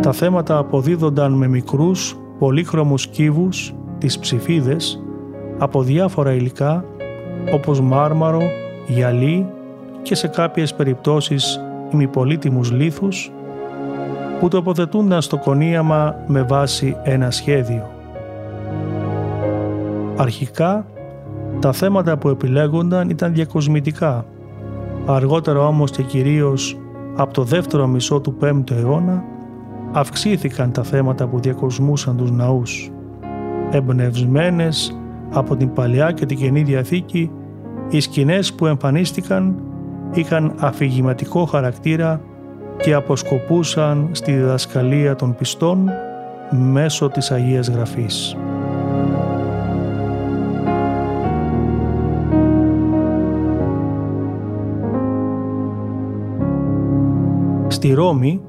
τα θέματα αποδίδονταν με μικρούς, πολύχρωμους κύβους, τις ψηφίδες, από διάφορα υλικά όπως μάρμαρο, γυαλί και σε κάποιες περιπτώσεις ημιπολίτιμους λίθους που τοποθετούνταν στο κονίαμα με βάση ένα σχέδιο. Αρχικά, τα θέματα που επιλέγονταν ήταν διακοσμητικά, αργότερα όμως και κυρίως από το δεύτερο μισό του 5ου αιώνα αυξήθηκαν τα θέματα που διακοσμούσαν τους ναούς. Εμπνευσμένες από την Παλιά και την Καινή Διαθήκη, οι σκηνές που εμφανίστηκαν είχαν αφηγηματικό χαρακτήρα και αποσκοπούσαν στη διδασκαλία των πιστών μέσω της Αγίας Γραφής. Στη Ρώμη,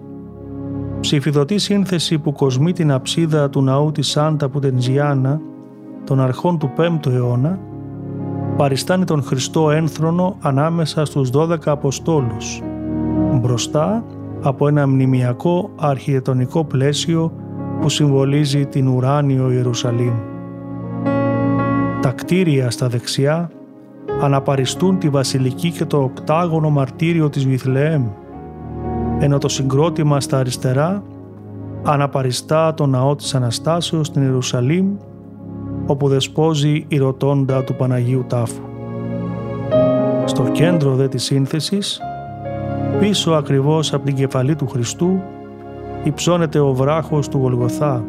ψηφιδωτή σύνθεση που κοσμεί την αψίδα του ναού της Σάντα Πουτεντζιάνα των αρχών του 5ου αιώνα, παριστάνει τον Χριστό ένθρονο ανάμεσα στους 12 Αποστόλους, μπροστά από ένα μνημιακό αρχιτεκτονικό πλαίσιο που συμβολίζει την ουράνιο Ιερουσαλήμ. Τα κτίρια στα δεξιά αναπαριστούν τη βασιλική και το οκτάγωνο μαρτύριο της Βιθλεέμ, ενώ το συγκρότημα στα αριστερά αναπαριστά το ναό της Αναστάσεως στην Ιερουσαλήμ όπου δεσπόζει η ρωτώντα του Παναγίου Τάφου. Στο κέντρο δε της σύνθεσης, πίσω ακριβώς από την κεφαλή του Χριστού, υψώνεται ο βράχος του Γολγοθά,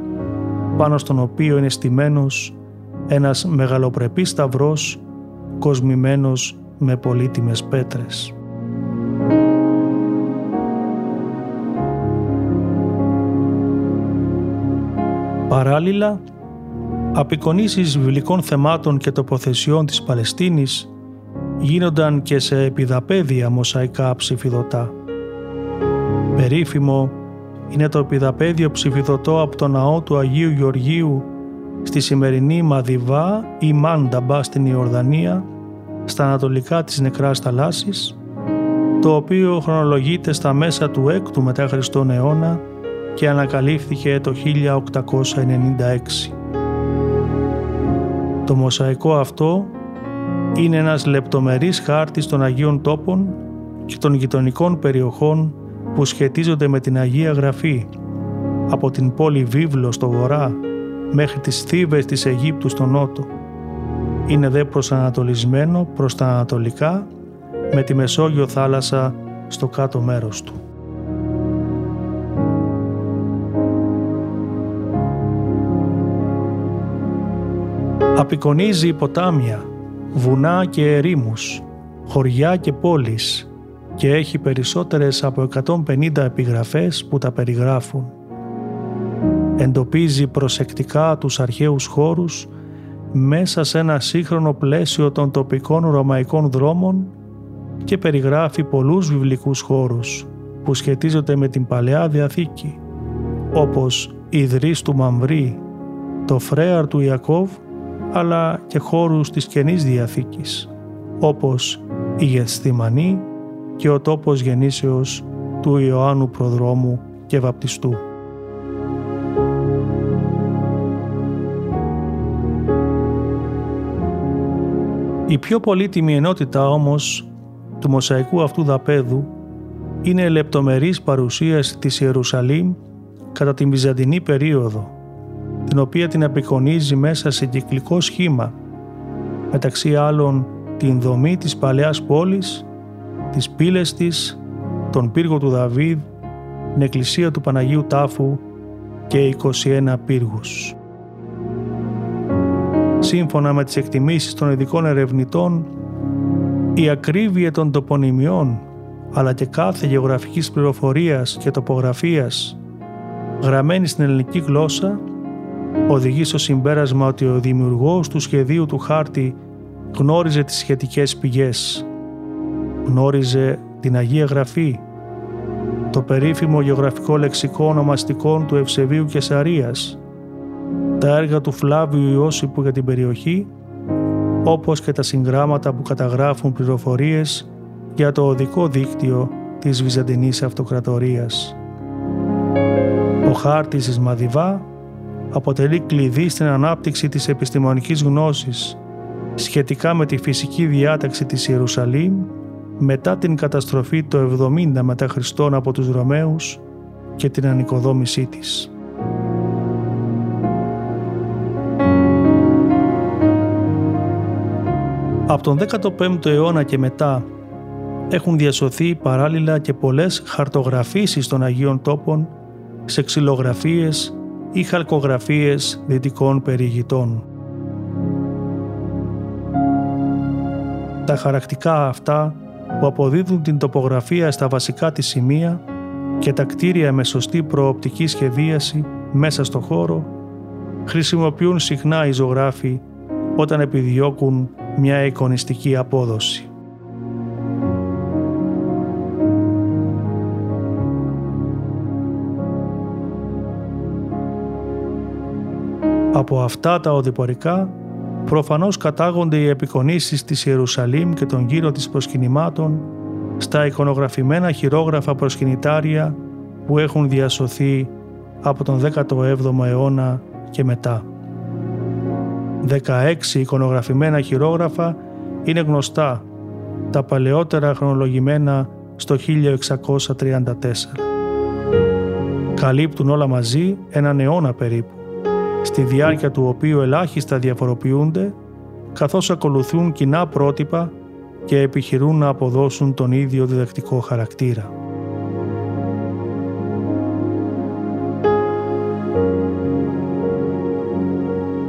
πάνω στον οποίο είναι στημένος ένας μεγαλοπρεπής σταυρός κοσμημένος με πολύτιμες πέτρες. Παράλληλα, απεικονίσεις βιβλικών θεμάτων και τοποθεσιών της Παλαιστίνης γίνονταν και σε επιδαπέδια μοσαϊκά ψηφιδωτά. Περίφημο είναι το επιδαπέδιο ψηφιδωτό από το ναό του Αγίου Γεωργίου στη σημερινή Μαδιβά ή Μάνταμπα στην Ιορδανία στα ανατολικά της Νεκράς Θαλάσσης, το οποίο χρονολογείται στα μέσα του 6ου μετά Χριστόν αιώνα και ανακαλύφθηκε το 1896. Το μοσαϊκό αυτό είναι ένας λεπτομερής χάρτης των Αγίων Τόπων και των γειτονικών περιοχών που σχετίζονται με την Αγία Γραφή, από την πόλη Βίβλο στο βορρά μέχρι τις Θήβες της Αιγύπτου στο νότο. Είναι δε προσανατολισμένο προς τα ανατολικά με τη Μεσόγειο θάλασσα στο κάτω μέρος του. Απεικονίζει ποτάμια, βουνά και ερήμους, χωριά και πόλεις και έχει περισσότερες από 150 επιγραφές που τα περιγράφουν. Εντοπίζει προσεκτικά τους αρχαίους χώρους μέσα σε ένα σύγχρονο πλαίσιο των τοπικών ρωμαϊκών δρόμων και περιγράφει πολλούς βιβλικούς χώρους που σχετίζονται με την Παλαιά Διαθήκη, όπως η Δρύς του Μαμβρή, το Φρέαρ του Ιακώβ, αλλά και χώρους της Καινής Διαθήκης, όπως η Γεθστημανή και ο τόπος γεννήσεως του Ιωάννου Προδρόμου και Βαπτιστού. Η πιο πολύτιμη ενότητα όμως του μοσαϊκού αυτού δαπέδου είναι λεπτομερής παρουσίαση της Ιερουσαλήμ κατά την Βυζαντινή περίοδο, την οποία την απεικονίζει μέσα σε κυκλικό σχήμα, μεταξύ άλλων την δομή της παλαιάς πόλης, τις πύλες της, τον πύργο του Δαβίδ, την εκκλησία του Παναγίου Τάφου και 21 πύργους. Σύμφωνα με τις εκτιμήσεις των ειδικών ερευνητών, η ακρίβεια των τοπονημιών αλλά και κάθε γεωγραφικής πληροφορίας και τοπογραφίας γραμμένη στην ελληνική γλώσσα οδηγεί στο συμπέρασμα ότι ο δημιουργός του σχεδίου του χάρτη γνώριζε τις σχετικές πηγές. Γνώριζε την Αγία Γραφή, το περίφημο γεωγραφικό λεξικό ονομαστικών του Ευσεβίου Κεσαρίας, τα έργα του Φλάβιου Ιώσιπου για την περιοχή όπως και τα συγγράμματα που καταγράφουν πληροφορίες για το οδικό δίκτυο της Βυζαντινής Αυτοκρατορίας. Ο χάρτης της Μαδιβά αποτελεί κλειδί στην ανάπτυξη της επιστημονικής γνώσης σχετικά με τη φυσική διάταξη της Ιερουσαλήμ μετά την καταστροφή το 70 μετά Χριστόν από τους Ρωμαίους και την ανοικοδόμησή της. Από τον 15ο αιώνα και μετά έχουν διασωθεί παράλληλα και πολλές χαρτογραφήσεις των Αγίων Τόπων σε ξυλογραφίες ή χαλκογραφίες δυτικών περιηγητών. Τα χαρακτικά αυτά που αποδίδουν την τοπογραφία στα βασικά της σημεία και τα κτίρια με σωστή προοπτική σχεδίαση μέσα στο χώρο χρησιμοποιούν συχνά οι ζωγράφοι όταν επιδιώκουν μια εικονιστική απόδοση. Από αυτά τα οδηπορικά προφανώς κατάγονται οι επικονίσεις της Ιερουσαλήμ και των γύρω της προσκυνημάτων στα εικονογραφημένα χειρόγραφα προσκυνητάρια που έχουν διασωθεί από τον 17ο αιώνα και μετά. 16 εικονογραφημένα χειρόγραφα είναι γνωστά, τα παλαιότερα χρονολογημένα στο 1634. Καλύπτουν όλα μαζί έναν αιώνα περίπου, στη διάρκεια του οποίου ελάχιστα διαφοροποιούνται, καθώς ακολουθούν κοινά πρότυπα και επιχειρούν να αποδώσουν τον ίδιο διδακτικό χαρακτήρα.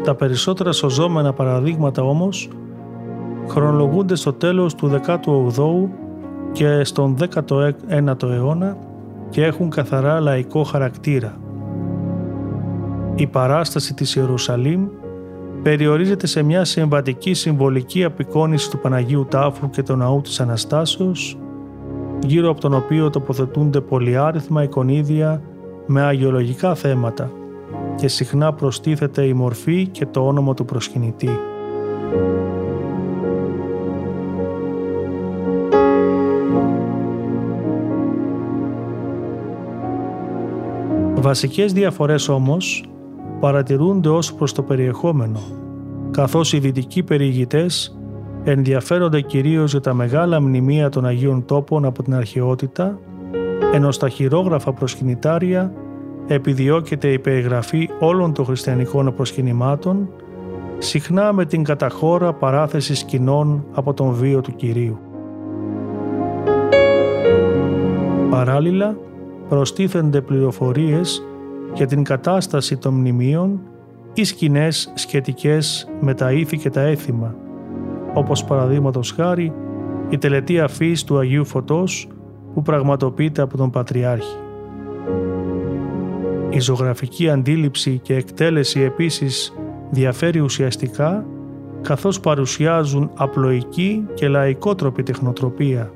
Τα περισσότερα σωζόμενα παραδείγματα όμως χρονολογούνται στο τέλος του 18ου και στον 19ο αιώνα και έχουν καθαρά λαϊκό χαρακτήρα. Η παράσταση της Ιερουσαλήμ περιορίζεται σε μια συμβατική συμβολική απεικόνηση του Παναγίου Τάφου και του Ναού της Αναστάσεως, γύρω από τον οποίο τοποθετούνται πολυάριθμα εικονίδια με αγιολογικά θέματα και συχνά προστίθεται η μορφή και το όνομα του προσκυνητή. Βασικές διαφορές όμως παρατηρούνται ως προς το περιεχόμενο, καθώς οι δυτικοί περιηγητές ενδιαφέρονται κυρίως για τα μεγάλα μνημεία των Αγίων Τόπων από την αρχαιότητα, ενώ στα χειρόγραφα προσκυνητάρια επιδιώκεται η περιγραφή όλων των χριστιανικών προσκυνημάτων, συχνά με την καταχώρα παράθεσης σκηνών από τον βίο του Κυρίου. Παράλληλα, προστίθενται πληροφορίες για την κατάσταση των μνημείων ή σκηνές σχετικές με τα ήθη και τα έθιμα, όπως παραδείγματος χάρη η τελετή αφής του Αγίου Φωτός που πραγματοποιείται από τον Πατριάρχη. Η ζωγραφική αντίληψη και εκτέλεση επίσης διαφέρει ουσιαστικά καθώς παρουσιάζουν απλοϊκή και λαϊκότροπη τεχνοτροπία,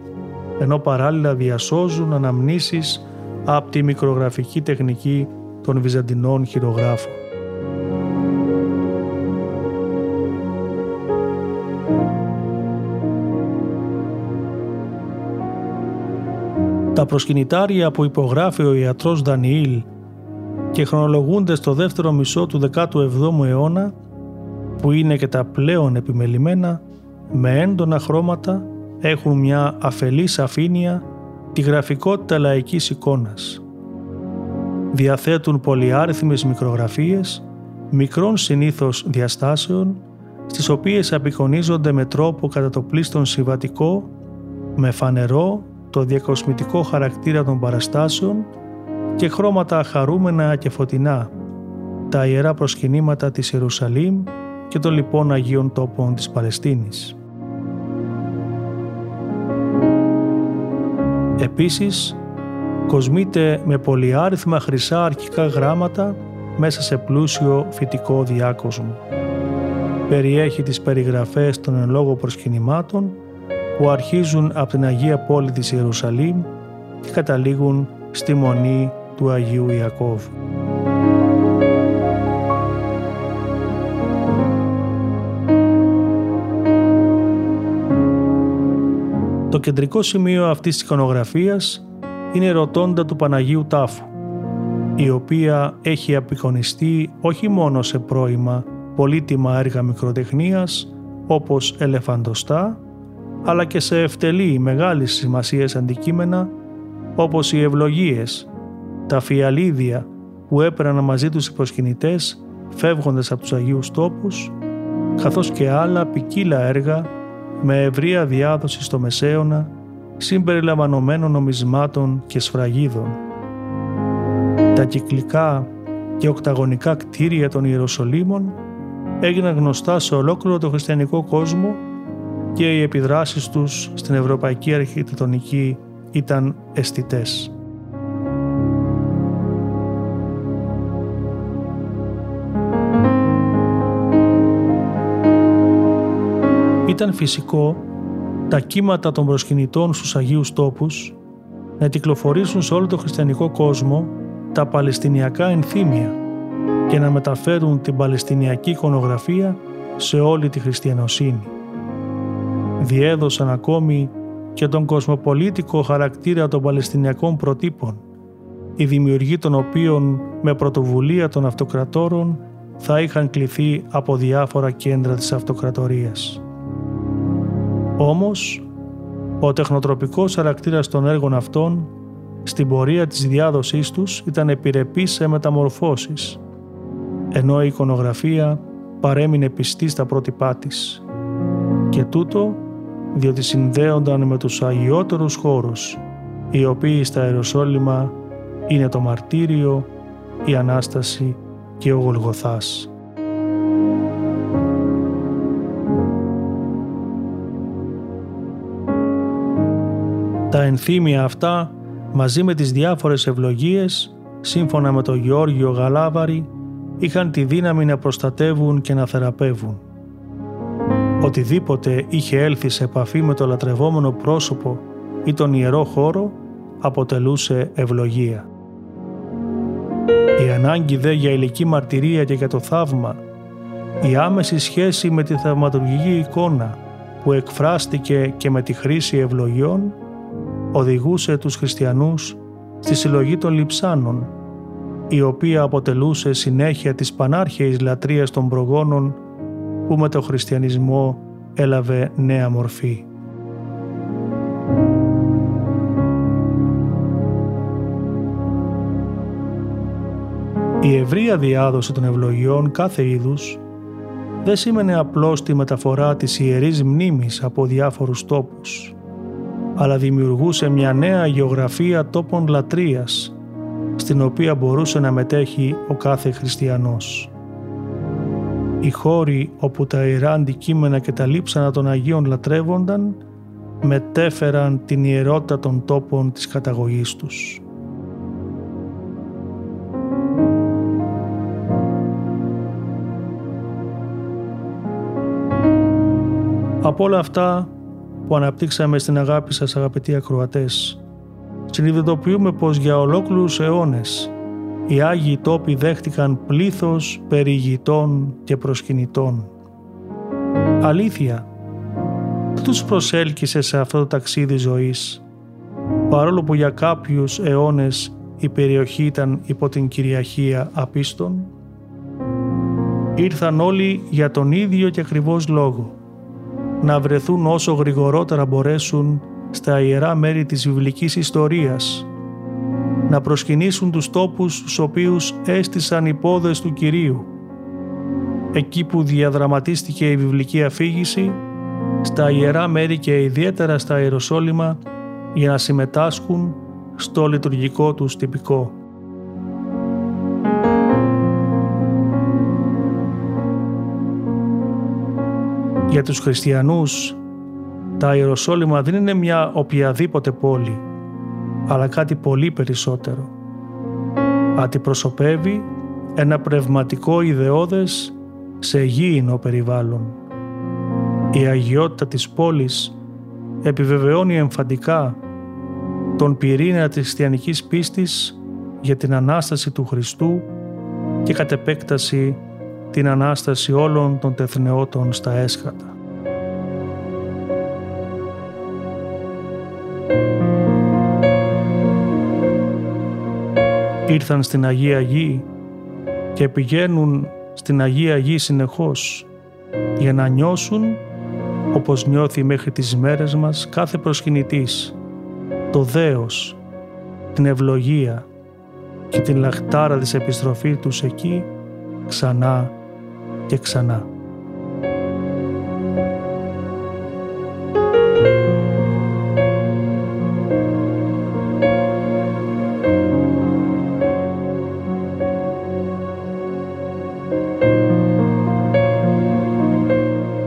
ενώ παράλληλα διασώζουν αναμνήσεις από τη μικρογραφική τεχνική των Βυζαντινών χειρογράφων. Τα προσκυνητάρια που υπογράφει ο ιατρός Δανιήλ και χρονολογούνται στο δεύτερο μισό του 17ου αιώνα που είναι και τα πλέον επιμελημένα με έντονα χρώματα έχουν μια αφελής σαφήνεια τη γραφικότητα λαϊκής εικόνας. Διαθέτουν πολυάριθμες μικρογραφίες, μικρών συνήθως διαστάσεων, στις οποίες απεικονίζονται με τρόπο κατά το πλήστον συμβατικό, με φανερό το διακοσμητικό χαρακτήρα των παραστάσεων και χρώματα χαρούμενα και φωτεινά, τα ιερά προσκυνήματα της Ιερουσαλήμ και των λοιπόν Αγίων τόπων της Παλαιστίνης. Επίσης, κοσμείται με πολυάριθμα χρυσά αρχικά γράμματα μέσα σε πλούσιο φυτικό διάκοσμο. Περιέχει τις περιγραφές των εν λόγω προσκυνημάτων που αρχίζουν από την Αγία Πόλη της Ιερουσαλήμ και καταλήγουν στη Μονή του Αγίου Ιακώβ. Το κεντρικό σημείο αυτής της εικονογραφίας είναι η ρωτώντα του Παναγίου Τάφου, η οποία έχει απεικονιστεί όχι μόνο σε πρώιμα πολύτιμα έργα μικροτεχνίας όπως ελεφαντοστά, αλλά και σε ευτελή μεγάλης σημασίας αντικείμενα όπως οι ευλογίες, τα φιαλίδια που έπαιρναν μαζί τους οι προσκυνητές φεύγοντας από τους Αγίους Τόπους, καθώς και άλλα ποικίλα έργα με ευρεία διάδοση στο Μεσαίωνα συμπεριλαμβανομένων νομισμάτων και σφραγίδων. Τα κυκλικά και οκταγωνικά κτίρια των Ιεροσολύμων έγιναν γνωστά σε ολόκληρο το χριστιανικό κόσμο και οι επιδράσεις τους στην ευρωπαϊκή αρχιτεκτονική ήταν αισθητές. Ήταν φυσικό τα κύματα των προσκυνητών στους Αγίους τόπους να κυκλοφορήσουν σε όλο το χριστιανικό κόσμο τα παλαιστινιακά ενθύμια και να μεταφέρουν την παλαιστινιακή εικονογραφία σε όλη τη χριστιανοσύνη. Διέδωσαν ακόμη και τον κοσμοπολίτικο χαρακτήρα των Παλαιστινιακών προτύπων, οι δημιουργοί των οποίων με πρωτοβουλία των αυτοκρατόρων θα είχαν κληθεί από διάφορα κέντρα της αυτοκρατορίας. Όμως, ο τεχνοτροπικός χαρακτήρας των έργων αυτών στην πορεία της διάδοσής τους ήταν επιρρεπής σε μεταμορφώσεις, ενώ η εικονογραφία παρέμεινε πιστή στα πρότυπά της. Και τούτο διότι συνδέονταν με τους αγιότερους χώρους, οι οποίοι στα Ιεροσόλυμα είναι το μαρτύριο, η Ανάσταση και ο Γολγοθάς. Τα ενθύμια αυτά μαζί με τις διάφορες ευλογίες σύμφωνα με τον Γεώργιο Γαλάβαρη είχαν τη δύναμη να προστατεύουν και να θεραπεύουν. Οτιδήποτε είχε έλθει σε επαφή με το λατρευόμενο πρόσωπο ή τον ιερό χώρο αποτελούσε ευλογία. Η ανάγκη δε για ηλική μαρτυρία και για το θαύμα, η άμεση σχέση με τη θαυματουργική εικόνα που εκφράστηκε και με τη χρήση ευλογιών, οδηγούσε τους χριστιανούς στη συλλογή των λιψάνων, η οποία αποτελούσε συνέχεια της πανάρχαιης λατρείας των προγόνων που με το χριστιανισμό έλαβε νέα μορφή. Η ευρεία διάδοση των ευλογιών κάθε είδους δεν σήμαινε απλώς τη μεταφορά της ιερής μνήμης από διάφορους τόπους, αλλά δημιουργούσε μια νέα γεωγραφία τόπων λατρείας, στην οποία μπορούσε να μετέχει ο κάθε χριστιανός. Οι χώροι όπου τα ιερά αντικείμενα και τα λείψανα των Αγίων λατρεύονταν, μετέφεραν την ιερότητα των τόπων της καταγωγής τους. Από όλα αυτά που αναπτύξαμε στην αγάπη σας αγαπητοί ακροατές, συνειδητοποιούμε πως για ολόκληρους αιώνες οι Άγιοι τόποι δέχτηκαν πλήθος περιηγητών και προσκυνητών. Αλήθεια, δεν τους προσέλκυσε σε αυτό το ταξίδι ζωής, παρόλο που για κάποιους αιώνες η περιοχή ήταν υπό την κυριαρχία απίστων; Ήρθαν όλοι για τον ίδιο και ακριβώς λόγο, να βρεθούν όσο γρηγορότερα μπορέσουν στα ιερά μέρη της βιβλικής ιστορίας, να προσκυνήσουν τους τόπους στους οποίους έστησαν οι πόδες του Κυρίου. Εκεί που διαδραματίστηκε η βιβλική αφήγηση, στα ιερά μέρη και ιδιαίτερα στα Ιεροσόλυμα για να συμμετάσχουν στο λειτουργικό τους τυπικό. Για τους χριστιανούς, τα Ιεροσόλυμα δεν είναι μια οποιαδήποτε πόλη, αλλά κάτι πολύ περισσότερο. Αντιπροσωπεύει ένα πνευματικό ιδεώδες σε γήινο περιβάλλον. Η αγιότητα της πόλης επιβεβαιώνει εμφαντικά τον πυρήνα της χριστιανικής πίστης για την Ανάσταση του Χριστού και κατ' επέκταση την Ανάσταση όλων των τεθνεώτων στα έσχατα. Ήρθαν στην Αγία Γη και πηγαίνουν στην Αγία Γη συνεχώς για να νιώσουν όπως νιώθει μέχρι τις μέρες μας κάθε προσκυνητής το δέος, την ευλογία και την λαχτάρα της επιστροφή τους εκεί ξανά και ξανά.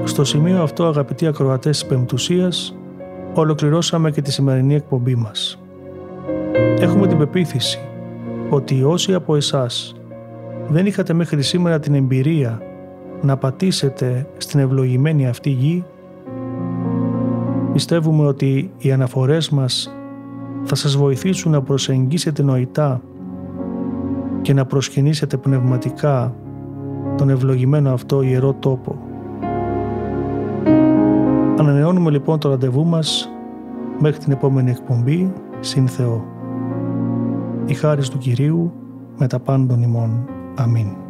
Στο σημείο αυτό αγαπητοί ακροατές της Πεμπτουσίας ολοκληρώσαμε και τη σημερινή εκπομπή μας. Έχουμε την πεποίθηση ότι όσοι από εσάς δεν είχατε μέχρι σήμερα την εμπειρία να πατήσετε στην ευλογημένη αυτή γη, πιστεύουμε ότι οι αναφορές μας θα σας βοηθήσουν να προσεγγίσετε νοητά και να προσκυνήσετε πνευματικά τον ευλογημένο αυτό ιερό τόπο. Ανανεώνουμε λοιπόν το ραντεβού μας μέχρι την επόμενη εκπομπή συν Θεό. Η χάρις του Κυρίου με τα πάντων ημών. Amin.